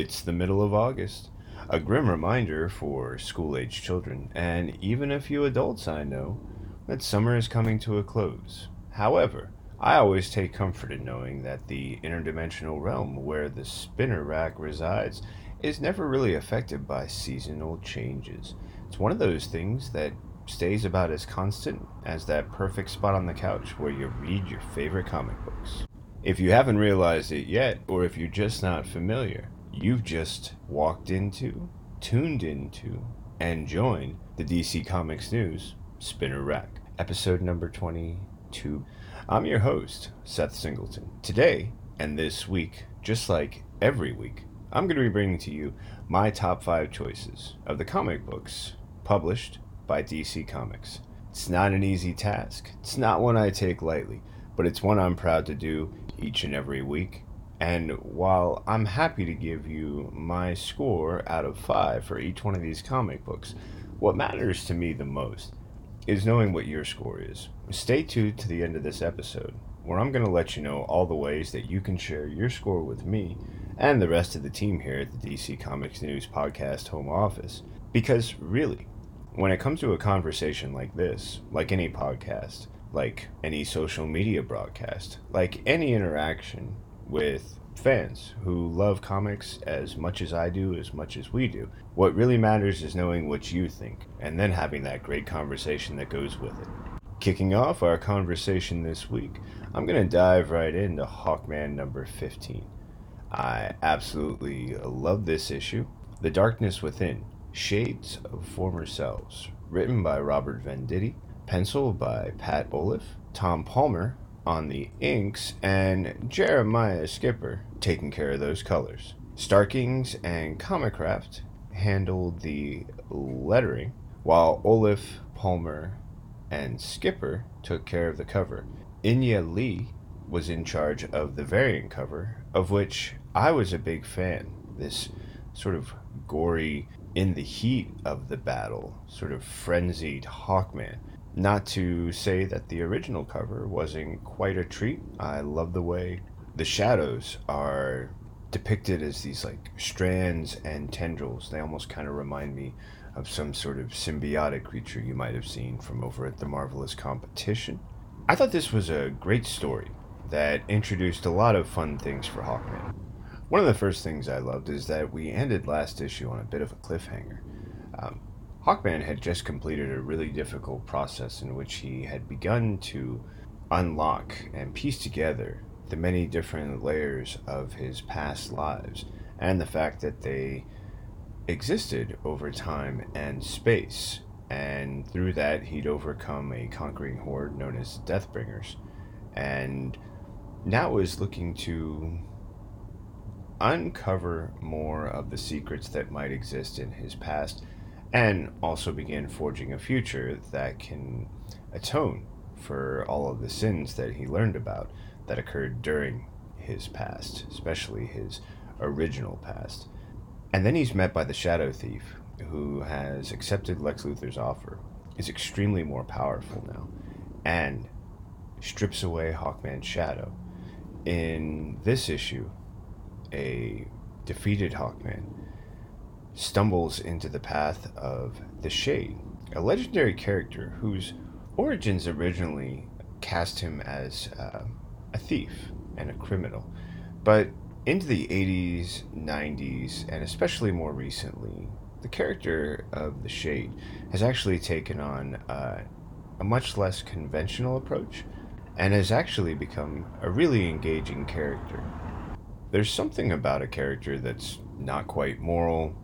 It's the middle of August, a grim reminder for school age children, and even a few adults I know, that summer is coming to a close. However, I always take comfort in knowing that the interdimensional realm where the spinner rack resides is never really affected by seasonal changes. It's one of those things that stays about as constant as that perfect spot on the couch where you read your favorite comic books. If you haven't realized it yet, or if you're just not familiar, You've just walked into, tuned into, and joined the DC Comics News Spinner Rack, episode number 22. I'm your host, Seth Singleton. Today and this week, just like every week, I'm going to be bringing to you my top five choices of the comic books published by DC Comics. It's not an easy task, it's not one I take lightly, but it's one I'm proud to do each and every week and while I'm happy to give you my score out of five for each one of these comic books, what matters to me the most is knowing what your score is. Stay tuned to the end of this episode, where I'm going to let you know all the ways that you can share your score with me and the rest of the team here at the DC Comics News Podcast home office. Because really, when it comes to a conversation like this, like any podcast, like any social media broadcast, like any interaction with fans who love comics as much as I do, as much as we do. What really matters is knowing what you think and then having that great conversation that goes with it. Kicking off our conversation this week, I'm going to dive right into Hawkman number 15. I absolutely love this issue. The Darkness Within Shades of Former Selves, written by Robert Venditti, penciled by Pat Olliffe, Tom Palmer on the inks, and Jeremiah Skipper taking care of those colors. Starkings and Comicraft handled the lettering, while Olaf, Palmer, and Skipper took care of the cover. Inhyuk Lee was in charge of the variant cover, of which I was a big fan. This sort of gory, in the heat of the battle, sort of frenzied Hawkman. Not to say that the original cover wasn't quite a treat. I love the way the shadows are depicted as these like strands and tendrils. They almost kind of remind me of some sort of symbiotic creature you might have seen from over at the Marvelous Competition. I thought this was a great story that introduced a lot of fun things for Hawkman. One of the first things I loved is that we ended last issue on a bit of a cliffhanger. Um, Hawkman had just completed a really difficult process in which he had begun to unlock and piece together the many different layers of his past lives and the fact that they existed over time and space. And through that, he'd overcome a conquering horde known as the Deathbringers. And now is looking to uncover more of the secrets that might exist in his past and also begin forging a future that can atone for all of the sins that he learned about that occurred during his past, especially his original past. And then he's met by the Shadow Thief, who has accepted Lex Luthor's offer, is extremely more powerful now, and strips away Hawkman's shadow. In this issue, a defeated Hawkman stumbles into the path of the Shade, a legendary character whose origins originally cast him as uh, a thief and a criminal. But into the 80s, 90s, and especially more recently, the character of the Shade has actually taken on uh, a much less conventional approach and has actually become a really engaging character. There's something about a character that's not quite moral,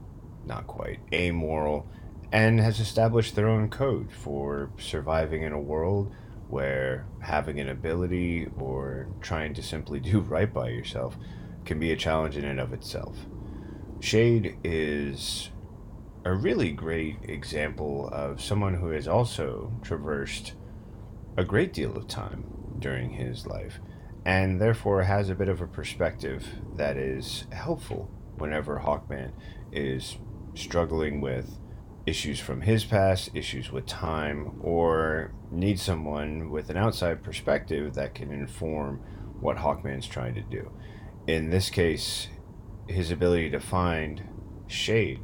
not quite amoral, and has established their own code for surviving in a world where having an ability or trying to simply do right by yourself can be a challenge in and of itself. Shade is a really great example of someone who has also traversed a great deal of time during his life and therefore has a bit of a perspective that is helpful whenever Hawkman is struggling with issues from his past, issues with time, or needs someone with an outside perspective that can inform what Hawkman's trying to do. In this case, his ability to find shade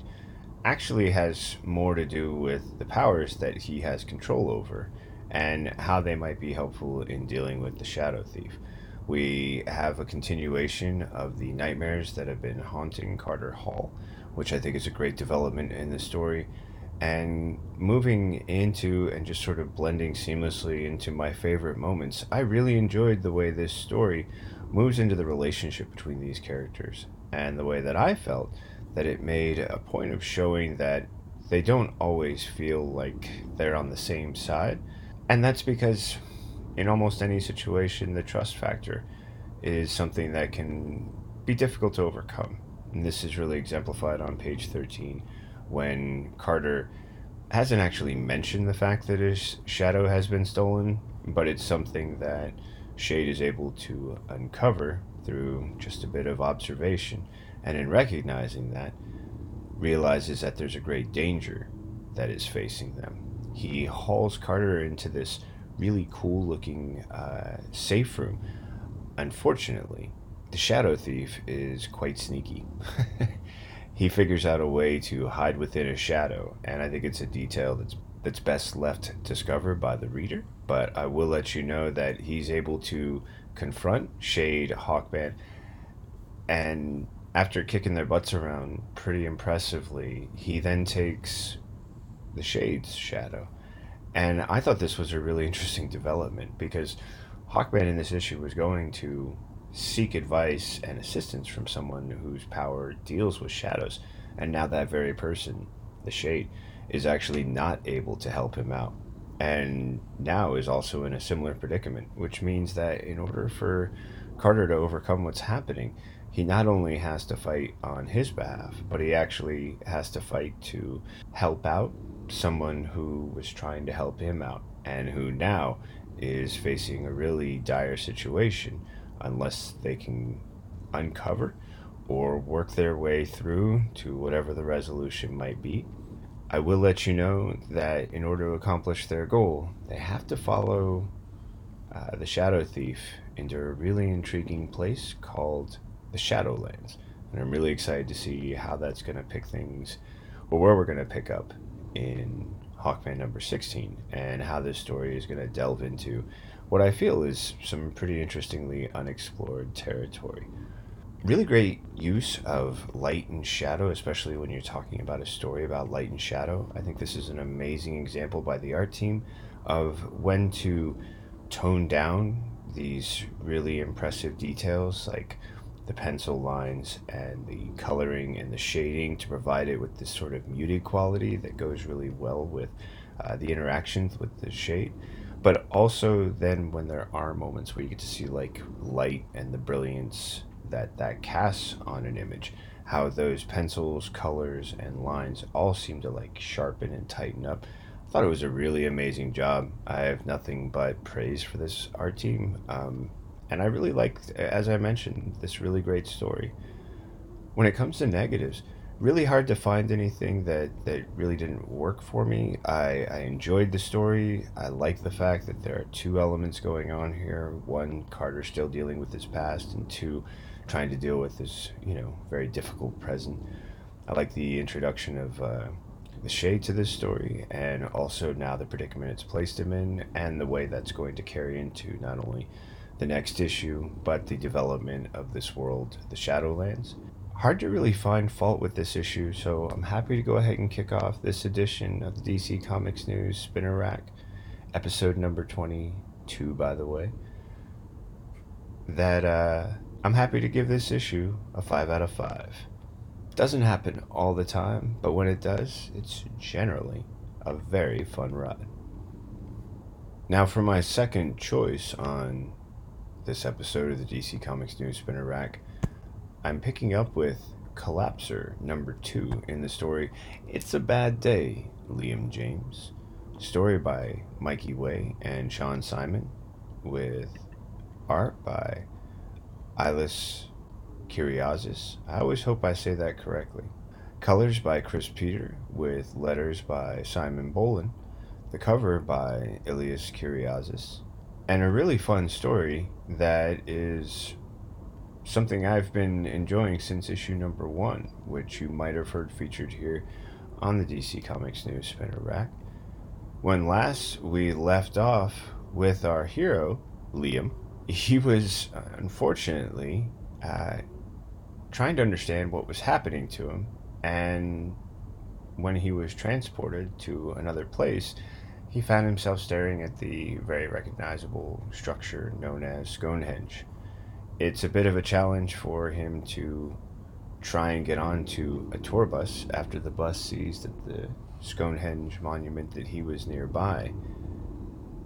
actually has more to do with the powers that he has control over and how they might be helpful in dealing with the Shadow Thief. We have a continuation of the nightmares that have been haunting Carter Hall, which I think is a great development in the story. And moving into and just sort of blending seamlessly into my favorite moments, I really enjoyed the way this story moves into the relationship between these characters and the way that I felt that it made a point of showing that they don't always feel like they're on the same side. And that's because in almost any situation, the trust factor is something that can be difficult to overcome. And this is really exemplified on page 13 when Carter hasn't actually mentioned the fact that his shadow has been stolen, but it's something that Shade is able to uncover through just a bit of observation and in recognizing that, realizes that there's a great danger that is facing them. He hauls Carter into this really cool looking uh, safe room. Unfortunately, the Shadow Thief is quite sneaky. he figures out a way to hide within a shadow, and I think it's a detail that's that's best left discovered by the reader. But I will let you know that he's able to confront Shade, Hawkman, and after kicking their butts around pretty impressively, he then takes the Shade's shadow. And I thought this was a really interesting development because Hawkman in this issue was going to seek advice and assistance from someone whose power deals with shadows. And now that very person, the Shade, is actually not able to help him out. And now is also in a similar predicament, which means that in order for Carter to overcome what's happening, he not only has to fight on his behalf, but he actually has to fight to help out someone who was trying to help him out and who now is facing a really dire situation unless they can uncover or work their way through to whatever the resolution might be. I will let you know that in order to accomplish their goal, they have to follow uh, the Shadow Thief into a really intriguing place called the Shadowlands. And I'm really excited to see how that's going to pick things, or where we're going to pick up in Hawkman number 16, and how this story is going to delve into what I feel is some pretty interestingly unexplored territory. Really great use of light and shadow, especially when you're talking about a story about light and shadow. I think this is an amazing example by the art team of when to tone down these really impressive details, like the pencil lines and the coloring and the shading to provide it with this sort of muted quality that goes really well with uh, the interactions with the shade. But also, then when there are moments where you get to see like light and the brilliance that that casts on an image, how those pencils, colors, and lines all seem to like sharpen and tighten up. I thought it was a really amazing job. I have nothing but praise for this art team. Um, and I really like, as I mentioned, this really great story. When it comes to negatives, really hard to find anything that, that really didn't work for me. I, I enjoyed the story. I like the fact that there are two elements going on here. One, Carter still dealing with his past, and two, trying to deal with his, you know, very difficult present. I like the introduction of uh, the shade to this story, and also now the predicament it's placed him in, and the way that's going to carry into not only the next issue, but the development of this world, the Shadowlands. Hard to really find fault with this issue, so I'm happy to go ahead and kick off this edition of the DC Comics News Spinner Rack, episode number 22, by the way. That uh, I'm happy to give this issue a 5 out of 5. Doesn't happen all the time, but when it does, it's generally a very fun ride. Now, for my second choice on this episode of the DC Comics News Spinner Rack, I'm picking up with Collapser number two in the story It's a Bad Day, Liam James. Story by Mikey Way and Sean Simon, with art by Ilias Kyriazis. I always hope I say that correctly. Colors by Cris Peter, with letters by Simon Bowland. The cover by Ilias Kyriazis and a really fun story that is something I've been enjoying since issue number one, which you might have heard featured here on the DC Comics News Spinner Rack. When last we left off with our hero, Liam, he was unfortunately uh, trying to understand what was happening to him, and when he was transported to another place, he found himself staring at the very recognizable structure known as Stonehenge. It's a bit of a challenge for him to try and get onto a tour bus after the bus sees that the Stonehenge monument that he was nearby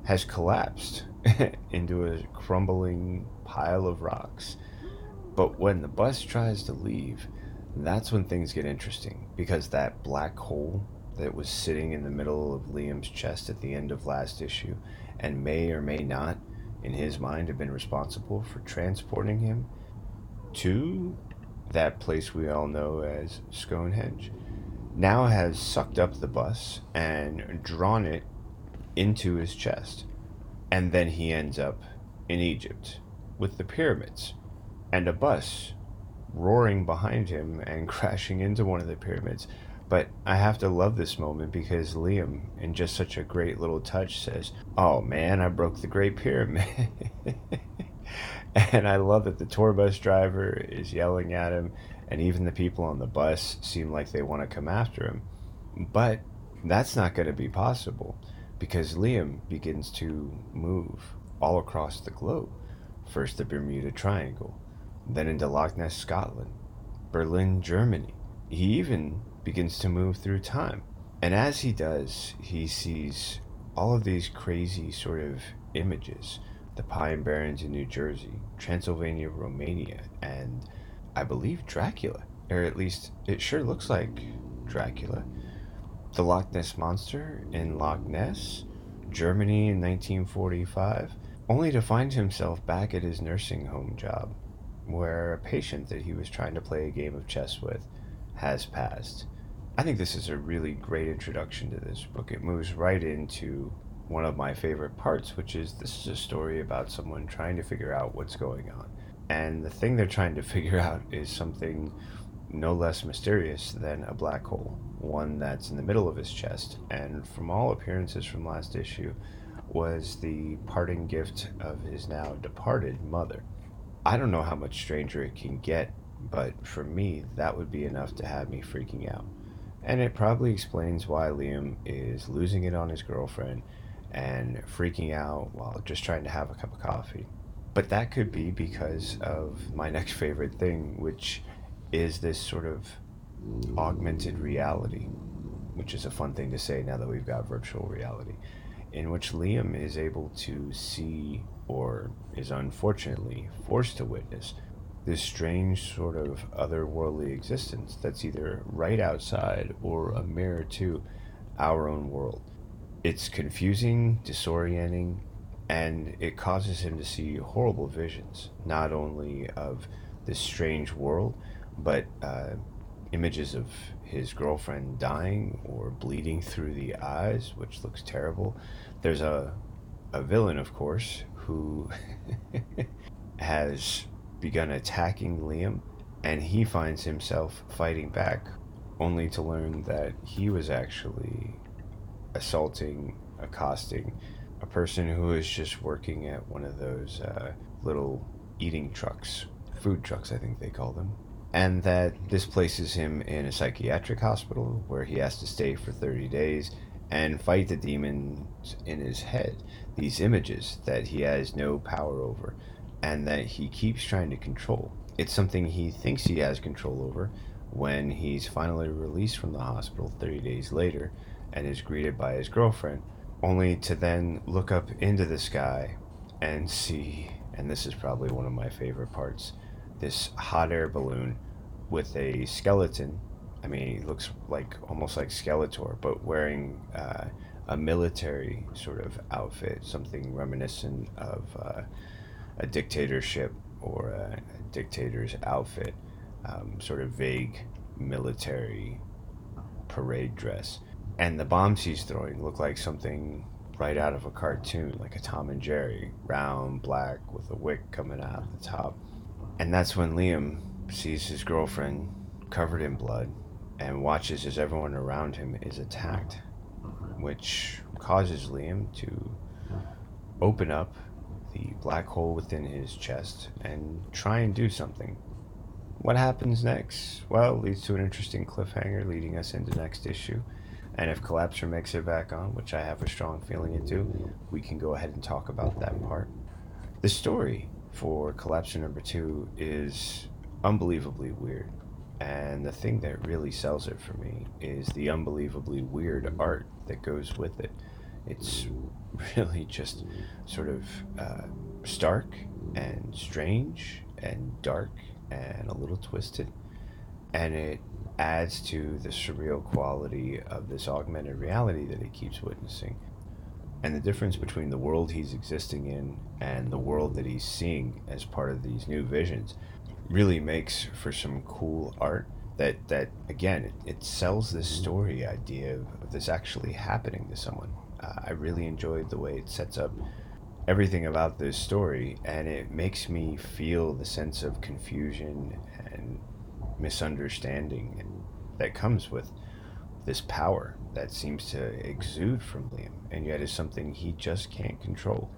has collapsed into a crumbling pile of rocks. But when the bus tries to leave, that's when things get interesting because that black hole that was sitting in the middle of Liam's chest at the end of last issue and may or may not, in his mind, have been responsible for transporting him to that place we all know as Stonehenge, now has sucked up the bus and drawn it into his chest. And then he ends up in Egypt with the pyramids and a bus roaring behind him and crashing into one of the pyramids. But I have to love this moment because Liam, in just such a great little touch, says, Oh man, I broke the Great Pyramid. and I love that the tour bus driver is yelling at him, and even the people on the bus seem like they want to come after him. But that's not going to be possible because Liam begins to move all across the globe. First, the Bermuda Triangle, then into Loch Ness, Scotland, Berlin, Germany. He even begins to move through time. And as he does, he sees all of these crazy sort of images the Pine Barrens in New Jersey, Transylvania, Romania, and I believe Dracula. Or at least it sure looks like Dracula. The Loch Ness Monster in Loch Ness, Germany in 1945, only to find himself back at his nursing home job where a patient that he was trying to play a game of chess with has passed. I think this is a really great introduction to this book. It moves right into one of my favorite parts, which is this is a story about someone trying to figure out what's going on. And the thing they're trying to figure out is something no less mysterious than a black hole, one that's in the middle of his chest, and from all appearances from last issue, was the parting gift of his now departed mother. I don't know how much stranger it can get, but for me, that would be enough to have me freaking out. And it probably explains why Liam is losing it on his girlfriend and freaking out while just trying to have a cup of coffee. But that could be because of my next favorite thing, which is this sort of augmented reality, which is a fun thing to say now that we've got virtual reality, in which Liam is able to see or is unfortunately forced to witness this strange sort of otherworldly existence that's either right outside or a mirror to our own world. It's confusing, disorienting, and it causes him to see horrible visions, not only of this strange world, but uh, images of his girlfriend dying or bleeding through the eyes, which looks terrible. There's a, a villain, of course, who has begun attacking Liam, and he finds himself fighting back, only to learn that he was actually assaulting, accosting a person who is just working at one of those uh, little eating trucks, food trucks, I think they call them. And that this places him in a psychiatric hospital where he has to stay for 30 days and fight the demons in his head, these images that he has no power over and that he keeps trying to control. It's something he thinks he has control over when he's finally released from the hospital 30 days later and is greeted by his girlfriend, only to then look up into the sky and see, and this is probably one of my favorite parts, this hot air balloon with a skeleton I mean, he looks like almost like Skeletor, but wearing uh, a military sort of outfit, something reminiscent of uh, a dictatorship or a, a dictator's outfit, um, sort of vague military parade dress. And the bombs he's throwing look like something right out of a cartoon, like a Tom and Jerry, round, black, with a wick coming out of the top. And that's when Liam sees his girlfriend covered in blood and watches as everyone around him is attacked, which causes Liam to open up the black hole within his chest and try and do something. What happens next? Well, leads to an interesting cliffhanger leading us into next issue. And if Collapser makes it back on, which I have a strong feeling it do, we can go ahead and talk about that part. The story for Collapser number two is unbelievably weird. And the thing that really sells it for me is the unbelievably weird art that goes with it. It's really just sort of uh, stark and strange and dark and a little twisted. And it adds to the surreal quality of this augmented reality that he keeps witnessing. And the difference between the world he's existing in and the world that he's seeing as part of these new visions really makes for some cool art that that again it, it sells this story idea of, of, this actually happening to someone uh, i really enjoyed the way it sets up everything about this story and it makes me feel the sense of confusion and misunderstanding that comes with this power that seems to exude from liam and yet is something he just can't control.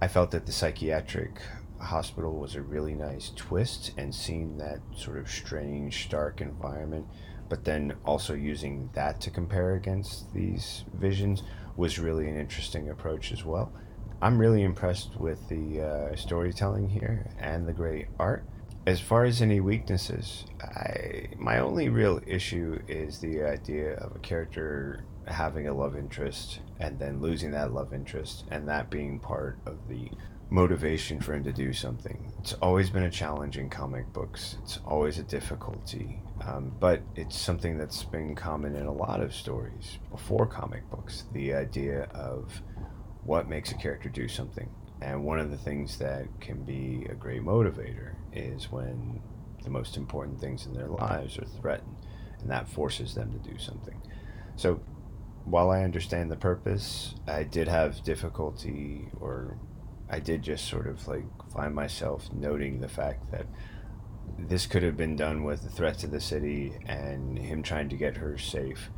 I felt that the psychiatric hospital was a really nice twist and seeing that sort of strange, stark environment, but then also using that to compare against these visions was really an interesting approach as well. I'm really impressed with the uh, storytelling here and the great art. As far as any weaknesses, I my only real issue is the idea of a character having a love interest and then losing that love interest and that being part of the motivation for him to do something. It's always been a challenge in comic books. It's always a difficulty, um, but it's something that's been common in a lot of stories before comic books. The idea of what makes a character do something, and one of the things that can be a great motivator is when the most important things in their lives are threatened, and that forces them to do something. So. While I understand the purpose, I did have difficulty or I did just sort of like find myself noting the fact that this could have been done with the threat to the city and him trying to get her safe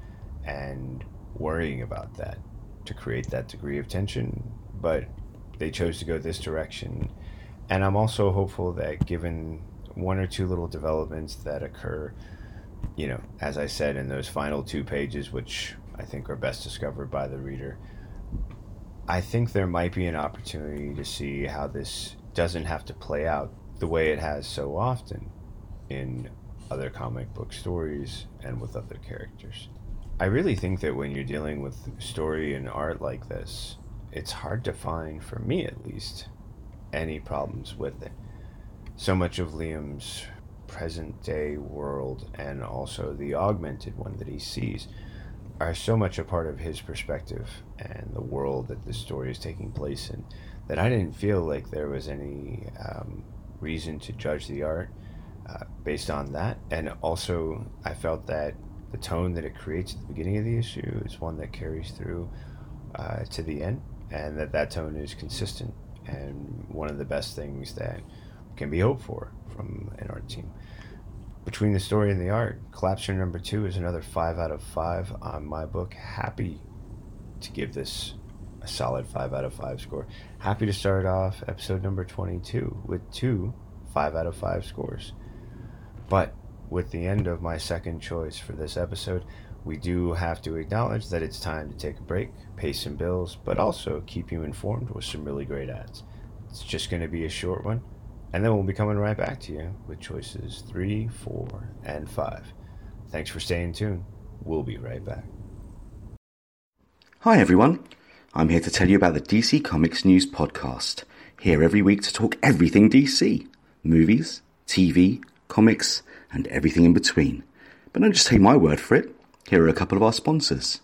and worrying about that to create that degree of tension. But they chose to go this direction. And I'm also hopeful that given one or two little developments that occur, you know, as I said in those final two pages, which I think are best discovered by the reader, I think there might be an opportunity to see how this doesn't have to play out the way it has so often in other comic book stories and with other characters. I really think that when you're dealing with story and art like this, it's hard to find, for me at least, any problems with it. So much of Liam's present day world and also the augmented one that he sees are so much a part of his perspective and the world that the story is taking place in that I didn't feel like there was any um, reason to judge the art uh, based on that. And also, I felt that the tone that it creates at the beginning of the issue is one that carries through uh, to the end, and that that tone is consistent and one of the best things that can be hoped for from an art team between the story and the art. Collapser number two is another five out of five on my book. Happy to give this a solid five out of five score. Happy to start off episode number 22 with two five out of five scores. But with the end of my second choice for this episode, we do have to acknowledge that it's time to take a break, pay some bills, but also keep you informed with some really great ads. It's just going to be a short one. And then we'll be coming right back to you with choices three, four, and five. Thanks for staying tuned. We'll be right back. Hi, everyone. I'm here to tell you about the DC Comics News Podcast. Here every week to talk everything DC movies, TV, comics, and everything in between. But don't just take my word for it. Here are a couple of our sponsors.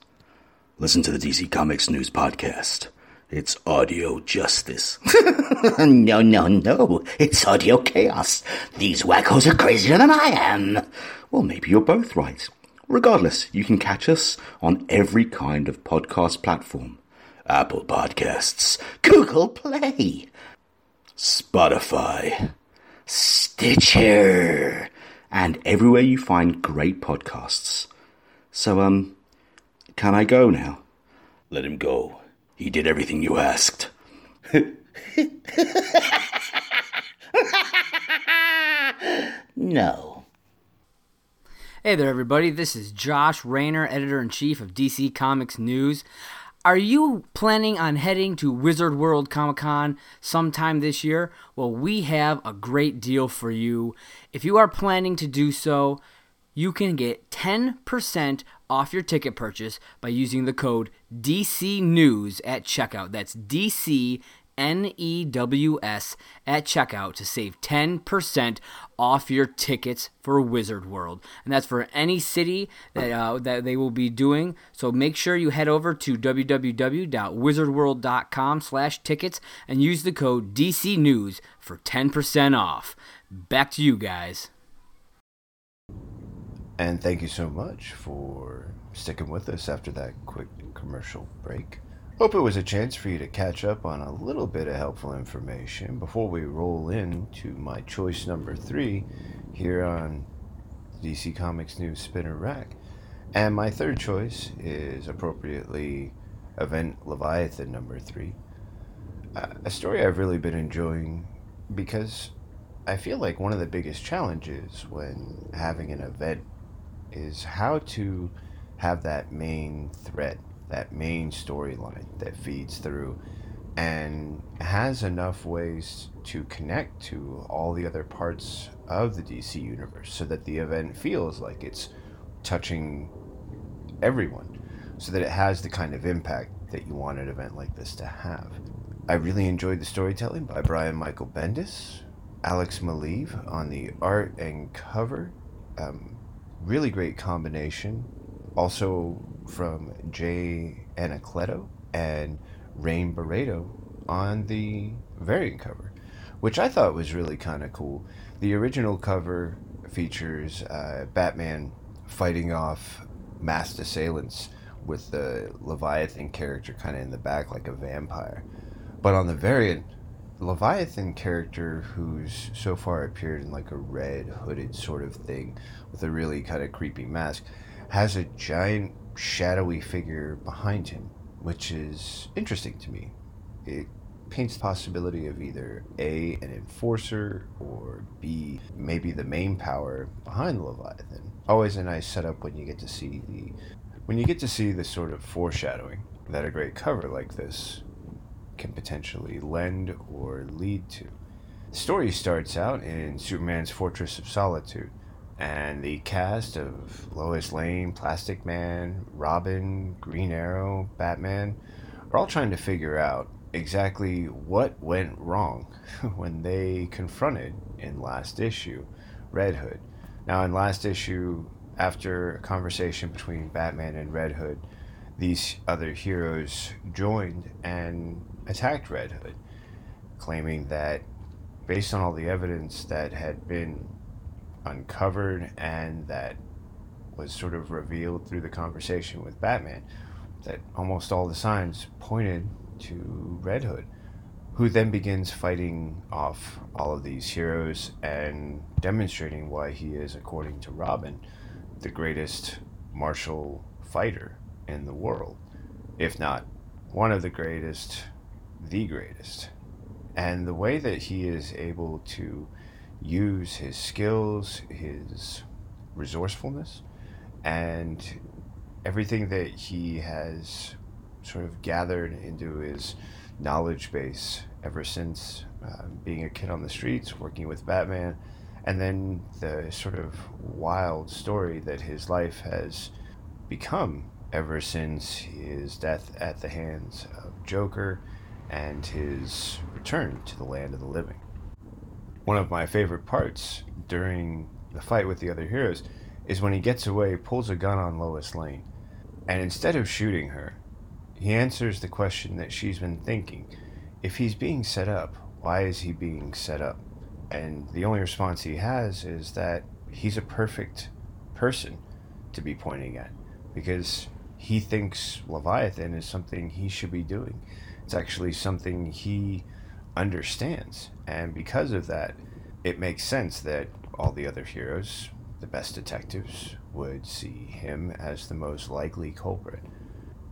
Listen to the DC Comics News Podcast. It's audio justice. no, no, no. It's audio chaos. These wackos are crazier than I am. Well, maybe you're both right. Regardless, you can catch us on every kind of podcast platform Apple Podcasts, Google Play, Spotify, Stitcher, and everywhere you find great podcasts. So, um, can I go now? Let him go. He did everything you asked. no. Hey there, everybody. This is Josh Rayner, editor in chief of DC Comics News. Are you planning on heading to Wizard World Comic Con sometime this year? Well, we have a great deal for you. If you are planning to do so, you can get 10% off your ticket purchase by using the code DC News at checkout. That's DC N E W S at checkout to save 10% off your tickets for Wizard World. And that's for any city that, uh, that they will be doing. So make sure you head over to www.wizardworld.com slash tickets and use the code DC News for 10% off. Back to you guys. And thank you so much for sticking with us after that quick commercial break. Hope it was a chance for you to catch up on a little bit of helpful information before we roll into my choice number three here on DC Comics News Spinner Rack. And my third choice is appropriately Event Leviathan number three. A story I've really been enjoying because I feel like one of the biggest challenges when having an event is how to have that main thread that main storyline that feeds through and has enough ways to connect to all the other parts of the DC universe so that the event feels like it's touching everyone so that it has the kind of impact that you want an event like this to have. I really enjoyed the storytelling by Brian Michael Bendis, Alex Maleev on the art and cover. Um, really great combination. Also from Jay Anacleto and Rain Beredo on the variant cover, which I thought was really kind of cool. The original cover features uh, Batman fighting off masked assailants with the Leviathan character kind of in the back like a vampire. But on the variant, Leviathan character, who's so far appeared in like a red hooded sort of thing with a really kind of creepy mask, has a giant shadowy figure behind him, which is interesting to me. It paints the possibility of either A, an enforcer, or B, maybe the main power behind the Leviathan. Always a nice setup when you get to see the when you get to see the sort of foreshadowing that a great cover like this can potentially lend or lead to. The story starts out in Superman's Fortress of Solitude, and the cast of Lois Lane, Plastic Man, Robin, Green Arrow, Batman are all trying to figure out exactly what went wrong when they confronted in last issue Red Hood. Now, in last issue, after a conversation between Batman and Red Hood, these other heroes joined and attacked Red Hood, claiming that based on all the evidence that had been uncovered and that was sort of revealed through the conversation with Batman, that almost all the signs pointed to Red Hood, who then begins fighting off all of these heroes and demonstrating why he is, according to Robin, the greatest martial fighter in the world, if not one of the greatest, the greatest. And the way that he is able to use his skills, his resourcefulness, and everything that he has sort of gathered into his knowledge base ever since uh, being a kid on the streets, working with Batman, and then the sort of wild story that his life has become ever since his death at the hands of Joker and his return to the land of the living. One of my favorite parts during the fight with the other heroes is when he gets away, pulls a gun on Lois Lane, and instead of shooting her, he answers the question that she's been thinking. If he's being set up, why is he being set up? And the only response he has is that he's a perfect person to be pointing at because he thinks Leviathan is something he should be doing. It's actually something he understands. And because of that, it makes sense that all the other heroes, the best detectives, would see him as the most likely culprit.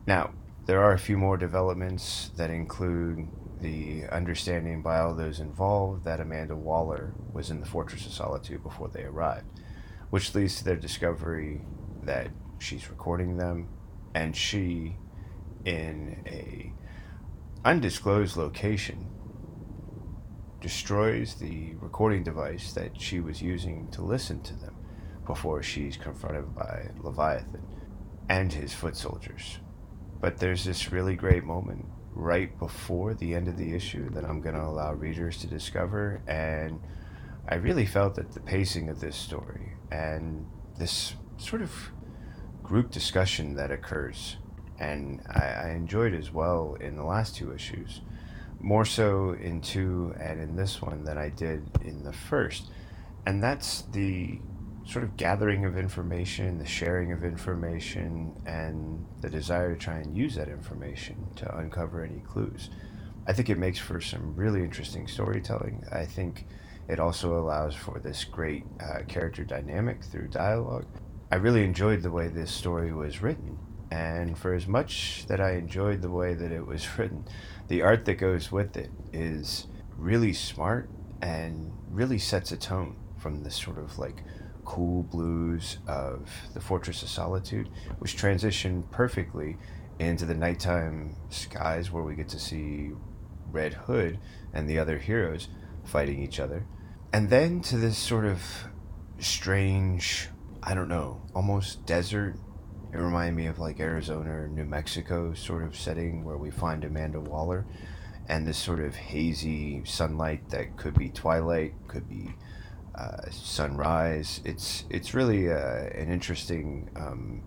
Now, there are a few more developments that include the understanding by all those involved that Amanda Waller was in the Fortress of Solitude before they arrived, which leads to their discovery that she's recording them and she in a undisclosed location destroys the recording device that she was using to listen to them before she's confronted by Leviathan and his foot soldiers. But there's this really great moment right before the end of the issue that I'm going to allow readers to discover. And I really felt that the pacing of this story and this sort of group discussion that occurs, and I, I enjoyed as well in the last two issues, more so in two and in this one than I did in the first. And that's the sort of gathering of information, the sharing of information, and the desire to try and use that information to uncover any clues. I think it makes for some really interesting storytelling. I think it also allows for this great uh, character dynamic through dialogue. I really enjoyed the way this story was written. And for as much that I enjoyed the way that it was written, the art that goes with it is really smart and really sets a tone from this sort of like cool blues of the Fortress of Solitude, which transition perfectly into the nighttime skies where we get to see Red Hood and the other heroes fighting each other. And then to this sort of strange, I don't know, almost desert. It reminded me of like Arizona or New Mexico sort of setting where we find Amanda Waller and this sort of hazy sunlight that could be twilight, could be uh, sunrise. It's it's really uh, an interesting um,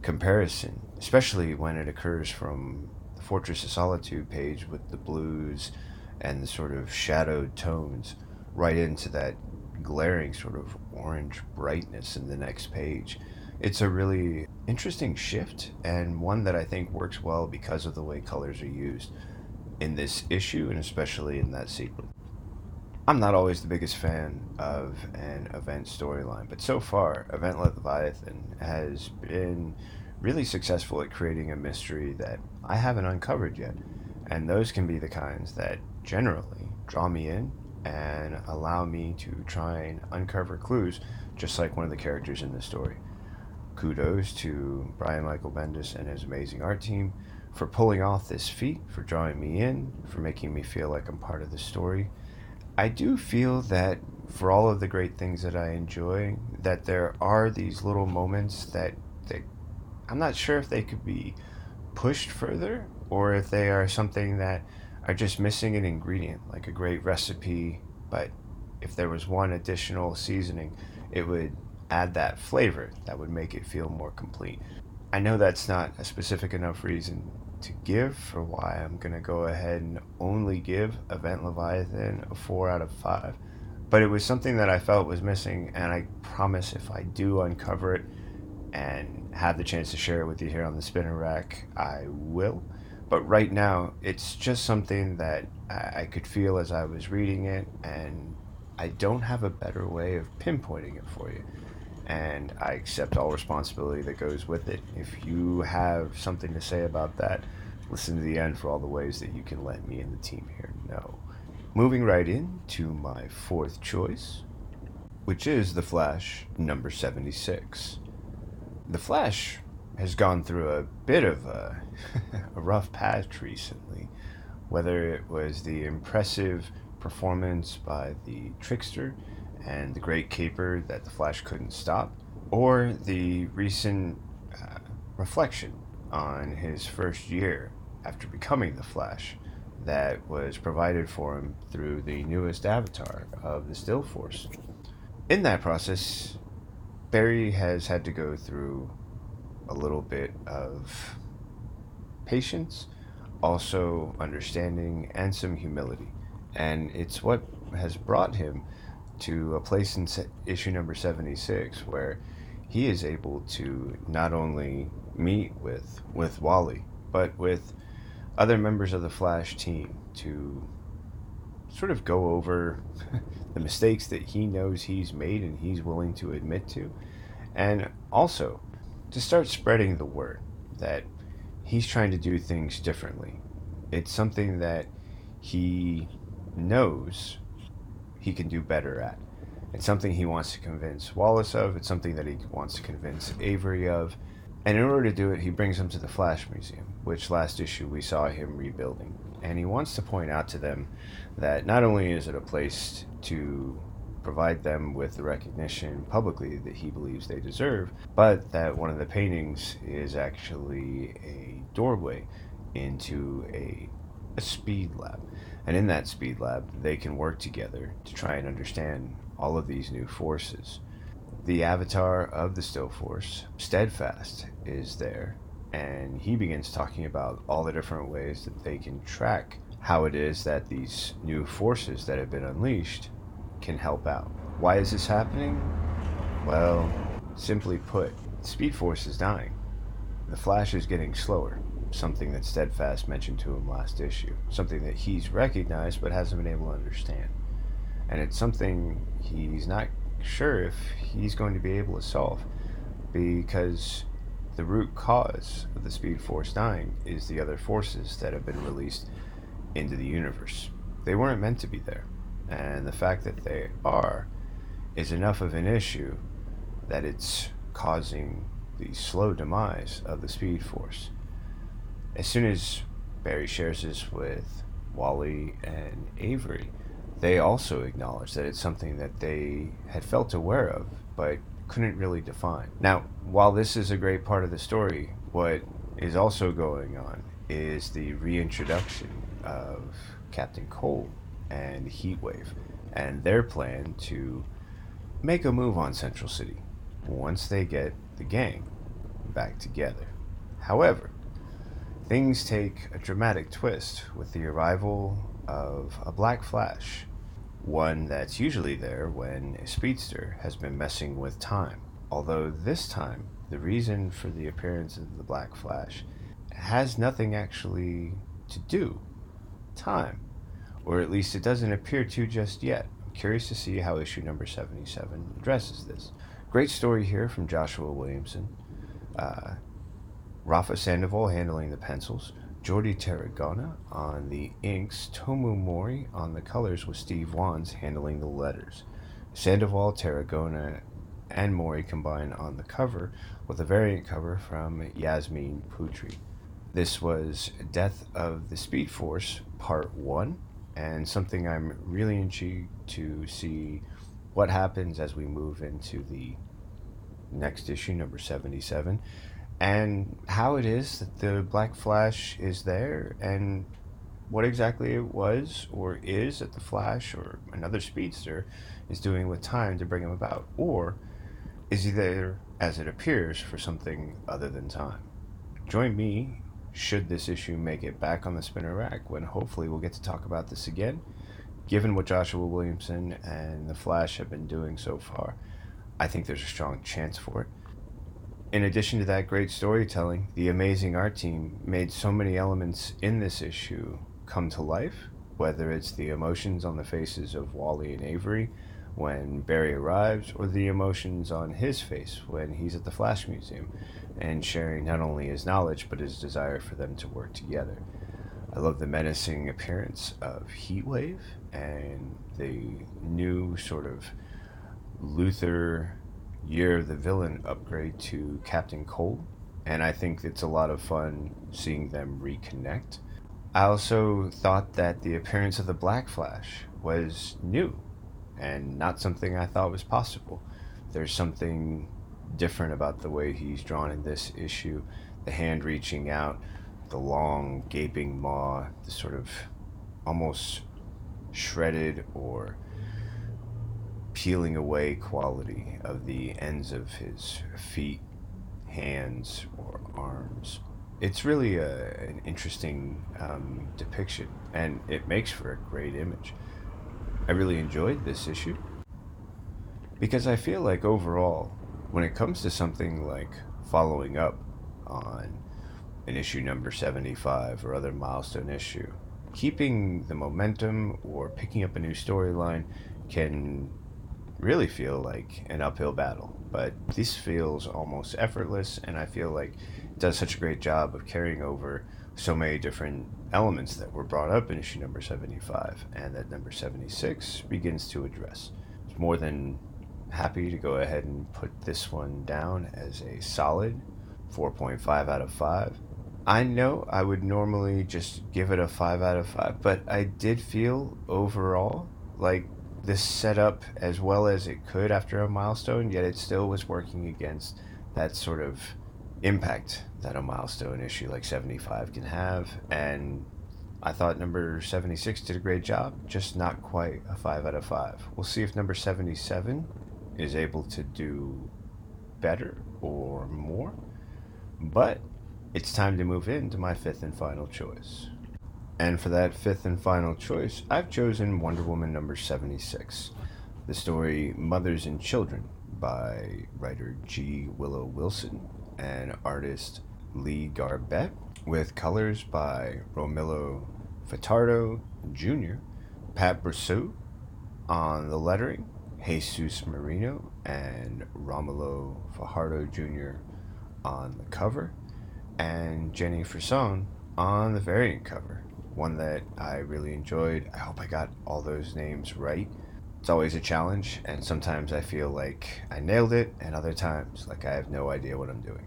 comparison, especially when it occurs from the Fortress of Solitude page with the blues and the sort of shadowed tones right into that glaring sort of orange brightness in the next page. It's a really interesting shift and one that I think works well because of the way colors are used in this issue and especially in that sequence. I'm not always the biggest fan of an event storyline, but so far, Event Leviathan has been really successful at creating a mystery that I haven't uncovered yet. And those can be the kinds that generally draw me in and allow me to try and uncover clues, just like one of the characters in the story. Kudos to Brian Michael Bendis and his amazing art team for pulling off this feat, for drawing me in, for making me feel like I'm part of the story. I do feel that for all of the great things that I enjoy, that there are these little moments that, that I'm not sure if they could be pushed further or if they are something that are just missing an ingredient, like a great recipe, but if there was one additional seasoning, it would add that flavor that would make it feel more complete. I know that's not a specific enough reason to give for why I'm going to go ahead and only give Event Leviathan a 4 out of 5. But it was something that I felt was missing, and I promise if I do uncover it and have the chance to share it with you here on the spinner rack, I will. But right now, it's just something that I could feel as I was reading it, and I don't have a better way of pinpointing it for you and I accept all responsibility that goes with it. If you have something to say about that, listen to the end for all the ways that you can let me and the team here know. Moving right in to my fourth choice, which is The Flash number 76. The Flash has gone through a bit of a, a rough patch recently, whether it was the impressive performance by the Trickster and the Great Caper that the Flash couldn't stop, or the recent uh, reflection on his first year after becoming the Flash that was provided for him through the newest avatar of the Still Force. In that process, Barry has had to go through a little bit of patience, also understanding, and some humility. And it's what has brought him to a place in issue number 76 where he is able to not only meet with with Wally but with other members of the Flash team to sort of go over the mistakes that he knows he's made and he's willing to admit to, and also to start spreading the word that he's trying to do things differently. It's something that he knows he can do better at. It's something he wants to convince Wallace of. It's something that he wants to convince Avery of. And in order to do it, he brings them to the Flash Museum, which last issue we saw him rebuilding. And he wants to point out to them that not only is it a place to provide them with the recognition publicly that he believes they deserve, but that one of the paintings is actually a doorway into a, a speed lab. And in that speed lab, they can work together to try and understand all of these new forces. The avatar of the Still Force, Steadfast, is there, and he begins talking about all the different ways that they can track how it is that these new forces that have been unleashed can help out. Why is this happening? Well, simply put, Speed Force is dying. The Flash is getting slower, something that Steadfast mentioned to him last issue, something that he's recognized but hasn't been able to understand. And it's something he's not sure if he's going to be able to solve because the root cause of the Speed Force dying is the other forces that have been released into the universe. They weren't meant to be there. And the fact that they are is enough of an issue that it's causing the slow demise of the Speed Force. As soon as Barry shares this with Wally and Avery, they also acknowledge that it's something that they had felt aware of, but couldn't really define. Now, while this is a great part of the story, what is also going on is the reintroduction of Captain Cold and Heatwave and their plan to make a move on Central City once they get the gang back together. However, things take a dramatic twist with the arrival of a Black Flash, one that's usually there when a speedster has been messing with time. Although this time, the reason for the appearance of the Black Flash has nothing actually to do time, or at least it doesn't appear to just yet. I'm curious to see how issue number 77 addresses this. Great story here from Joshua Williamson. Uh, Rafa Sandoval handling the pencils, Jordi Tarragona on the inks, Tomeu Morey on the colors with Steve Wands handling the letters. Sandoval, Tarragona, and Mori combine on the cover with a variant cover from Yasmin Putri. This was Death of the Speed Force Part 1, and something I'm really intrigued to see what happens as we move into the next issue, number 77 and how it is that the Black Flash is there and what exactly it was or is that the Flash or another speedster is doing with time to bring him about. Or is he there, as it appears, for something other than time? Join me should this issue make it back on the spinner rack when hopefully we'll get to talk about this again. Given what Joshua Williamson and the Flash have been doing so far, I think there's a strong chance for it. In addition to that great storytelling, the amazing art team made so many elements in this issue come to life, whether it's the emotions on the faces of Wally and Avery when Barry arrives, or the emotions on his face when he's at the Flash Museum and sharing not only his knowledge but his desire for them to work together. I love the menacing appearance of Heatwave and the new sort of Luthor Year of the Villain upgrade to Captain Cold, and I think it's a lot of fun seeing them reconnect. I also thought that the appearance of the Black Flash was new and not something I thought was possible. There's something different about the way he's drawn in this issue the hand reaching out, the long, gaping maw, the sort of almost shredded or peeling away quality of the ends of his feet, hands, or arms. It's really a, an interesting um, depiction, and it makes for a great image. I really enjoyed this issue because I feel like overall, when it comes to something like following up on an issue number 75 or other milestone issue, keeping the momentum or picking up a new storyline can really feel like an uphill battle. But this feels almost effortless, and I feel like it does such a great job of carrying over so many different elements that were brought up in issue number 75 and that number 76 begins to address. It's more than happy to go ahead and put this one down as a solid 4.5 out of 5. I know I would normally just give it a 5 out of 5, but I did feel overall like this set up as well as it could after a milestone, yet it still was working against that sort of impact that a milestone issue like 75 can have. And I thought number 76 did a great job, just not quite a 5 out of 5. We'll see if number 77 is able to do better or more. But it's time to move into my fifth and final choice. And for that fifth and final choice, I've chosen Wonder Woman number 76, the story Mothers and Children by writer G. Willow Wilson and artist Lee Garbett, with colors by Romilo Furtado Jr., Pat Brosseau on the lettering, Jesus Merino and Romulo Fajardo Jr. on the cover, and Jenny Frison on the variant cover. One that I really enjoyed. I hope I got all those names right. It's always a challenge, and sometimes I feel like I nailed it, and other times like I have no idea what I'm doing.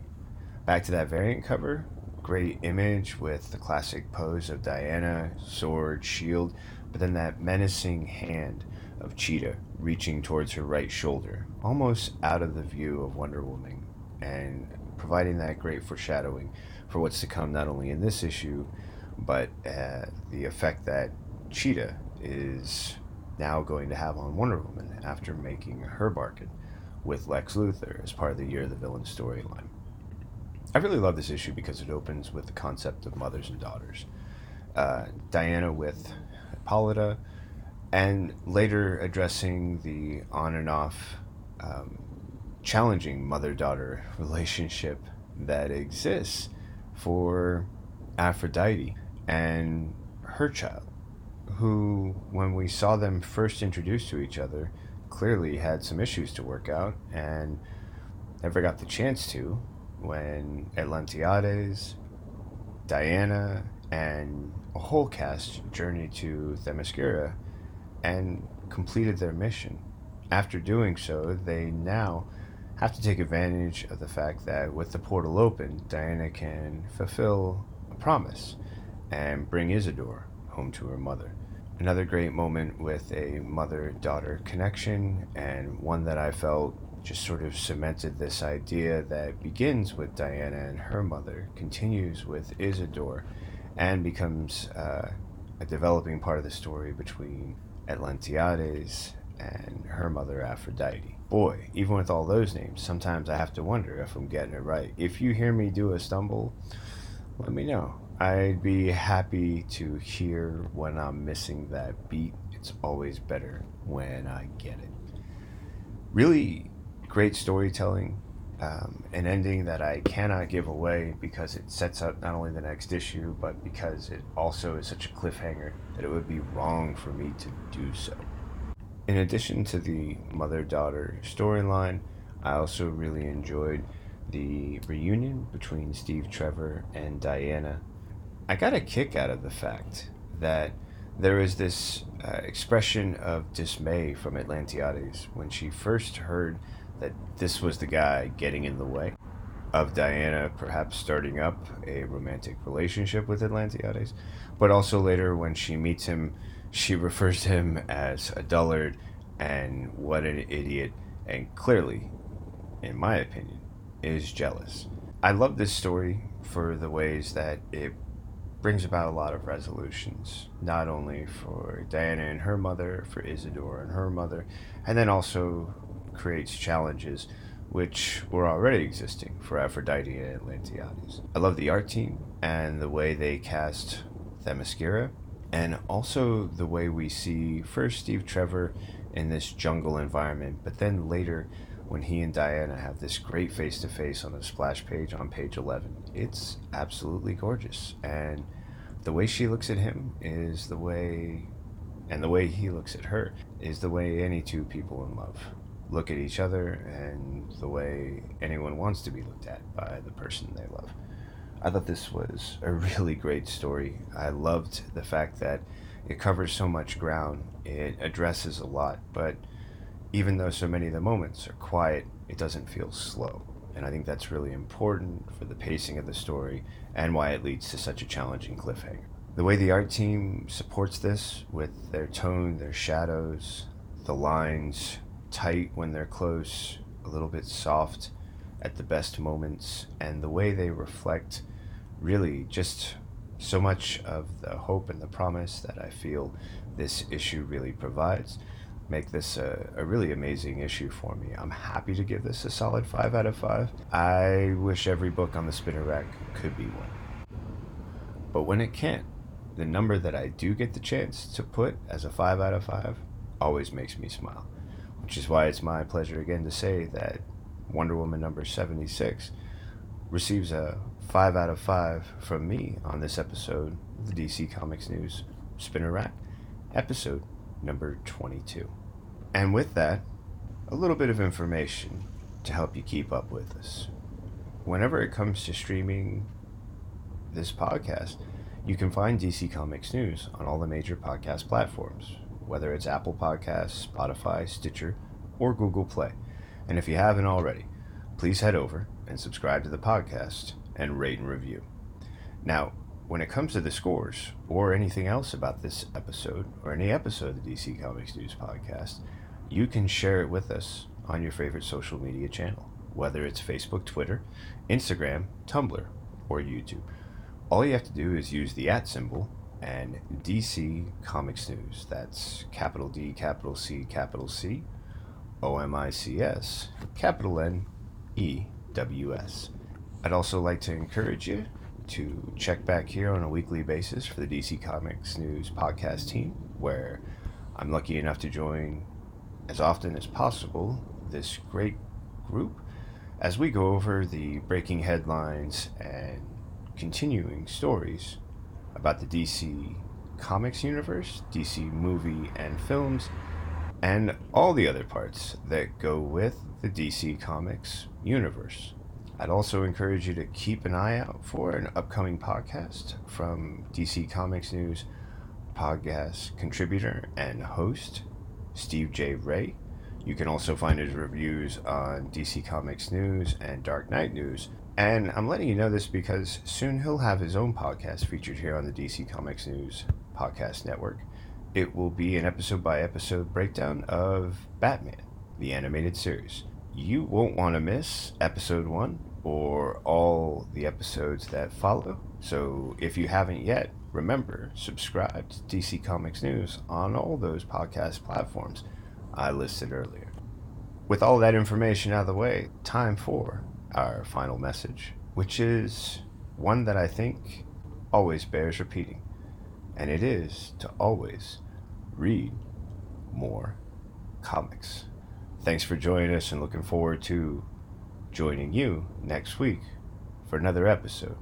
Back to that variant cover, great image with the classic pose of Diana, sword, shield, but then that menacing hand of Cheetah reaching towards her right shoulder, almost out of the view of Wonder Woman, and providing that great foreshadowing for what's to come not only in this issue, but uh, the effect that Cheetah is now going to have on Wonder Woman after making her bargain with Lex Luthor as part of the Year of the Villain storyline. I really love this issue because it opens with the concept of mothers and daughters. Uh, Diana with Hippolyta, and later addressing the on and off um, challenging mother daughter relationship that exists for Aphrodite and her child, who, when we saw them first introduced to each other, clearly had some issues to work out and never got the chance to when Atlantiades, Diana, and a whole cast journeyed to Themyscira and completed their mission. After doing so, they now have to take advantage of the fact that with the portal open, Diana can fulfill a promise and bring Isidore home to her mother. Another great moment with a mother daughter connection, and one that I felt just sort of cemented this idea that begins with Diana and her mother, continues with Isidore, and becomes uh, a developing part of the story between Atlantiades and her mother Aphrodite. Boy, even with all those names, sometimes I have to wonder if I'm getting it right. If you hear me do a stumble, let me know. I'd be happy to hear when I'm missing that beat. It's always better when I get it. Really great storytelling, um, an ending that I cannot give away because it sets up not only the next issue, but because it also is such a cliffhanger that it would be wrong for me to do so. In addition to the mother daughter storyline, I also really enjoyed the reunion between Steve Trevor and Diana. I got a kick out of the fact that there is this uh, expression of dismay from Atlantiades when she first heard that this was the guy getting in the way of Diana perhaps starting up a romantic relationship with Atlantiades, but also later when she meets him, she refers to him as a dullard and what an idiot, and clearly, in my opinion, is jealous. I love this story for the ways that it brings about a lot of resolutions, not only for Diana and her mother, for Isidore and her mother, and then also creates challenges which were already existing for Aphrodite and Atlantiades. I love the art team and the way they cast Themyscira, and also the way we see first Steve Trevor in this jungle environment, but then later when he and Diana have this great face to face on the splash page on page 11. It's absolutely gorgeous. And the way she looks at him is the way, and the way he looks at her is the way any two people in love look at each other and the way anyone wants to be looked at by the person they love. I thought this was a really great story. I loved the fact that it covers so much ground, it addresses a lot, but even though so many of the moments are quiet, it doesn't feel slow. And I think that's really important for the pacing of the story and why it leads to such a challenging cliffhanger. The way the art team supports this with their tone, their shadows, the lines tight when they're close, a little bit soft at the best moments, and the way they reflect really just so much of the hope and the promise that I feel this issue really provides make this a, a, really amazing issue for me. I'm happy to give this a solid 5 out of 5. I wish every book on the spinner rack could be one. But when it can't, the number that I do get the chance to put as a 5 out of 5 always makes me smile. Which is why it's my pleasure again to say that Wonder Woman number 76 receives a 5 out of 5 from me on this episode of the DC Comics News Spinner Rack, episode number 22. And with that, a little bit of information to help you keep up with us. Whenever it comes to streaming this podcast, you can find DC Comics News on all the major podcast platforms, whether it's Apple Podcasts, Spotify, Stitcher, or Google Play. And if you haven't already, please head over and subscribe to the podcast and rate and review. Now, when it comes to the scores or anything else about this episode or any episode of the DC Comics News podcast, you can share it with us on your favorite social media channel, whether it's Facebook, Twitter, Instagram, Tumblr, or YouTube. All you have to do is use the at symbol and DC Comics News. That's capital D, capital C, capital C, O M I C S, capital N, E, W S. I'd also like to encourage you to check back here on a weekly basis for the DC Comics News podcast team, where I'm lucky enough to join as often as possible this great group as we go over the breaking headlines and continuing stories about the DC Comics universe, DC movie and films, and all the other parts that go with the DC Comics universe. I'd also encourage you to keep an eye out for an upcoming podcast from DC Comics News podcast contributor and host, Steve J. Ray. You can also find his reviews on DC Comics News and Dark Knight News. And I'm letting you know this because soon he'll have his own podcast featured here on the DC Comics News podcast network. It will be an episode by episode breakdown of Batman, the animated series. You won't want to miss episode one or all the episodes that follow. So if you haven't yet, remember, subscribe to DC Comics News on all those podcast platforms I listed earlier. With all that information out of the way, time for our final message, which is one that I think always bears repeating, and it is to always read more comics. Thanks for joining us and looking forward to joining you next week for another episode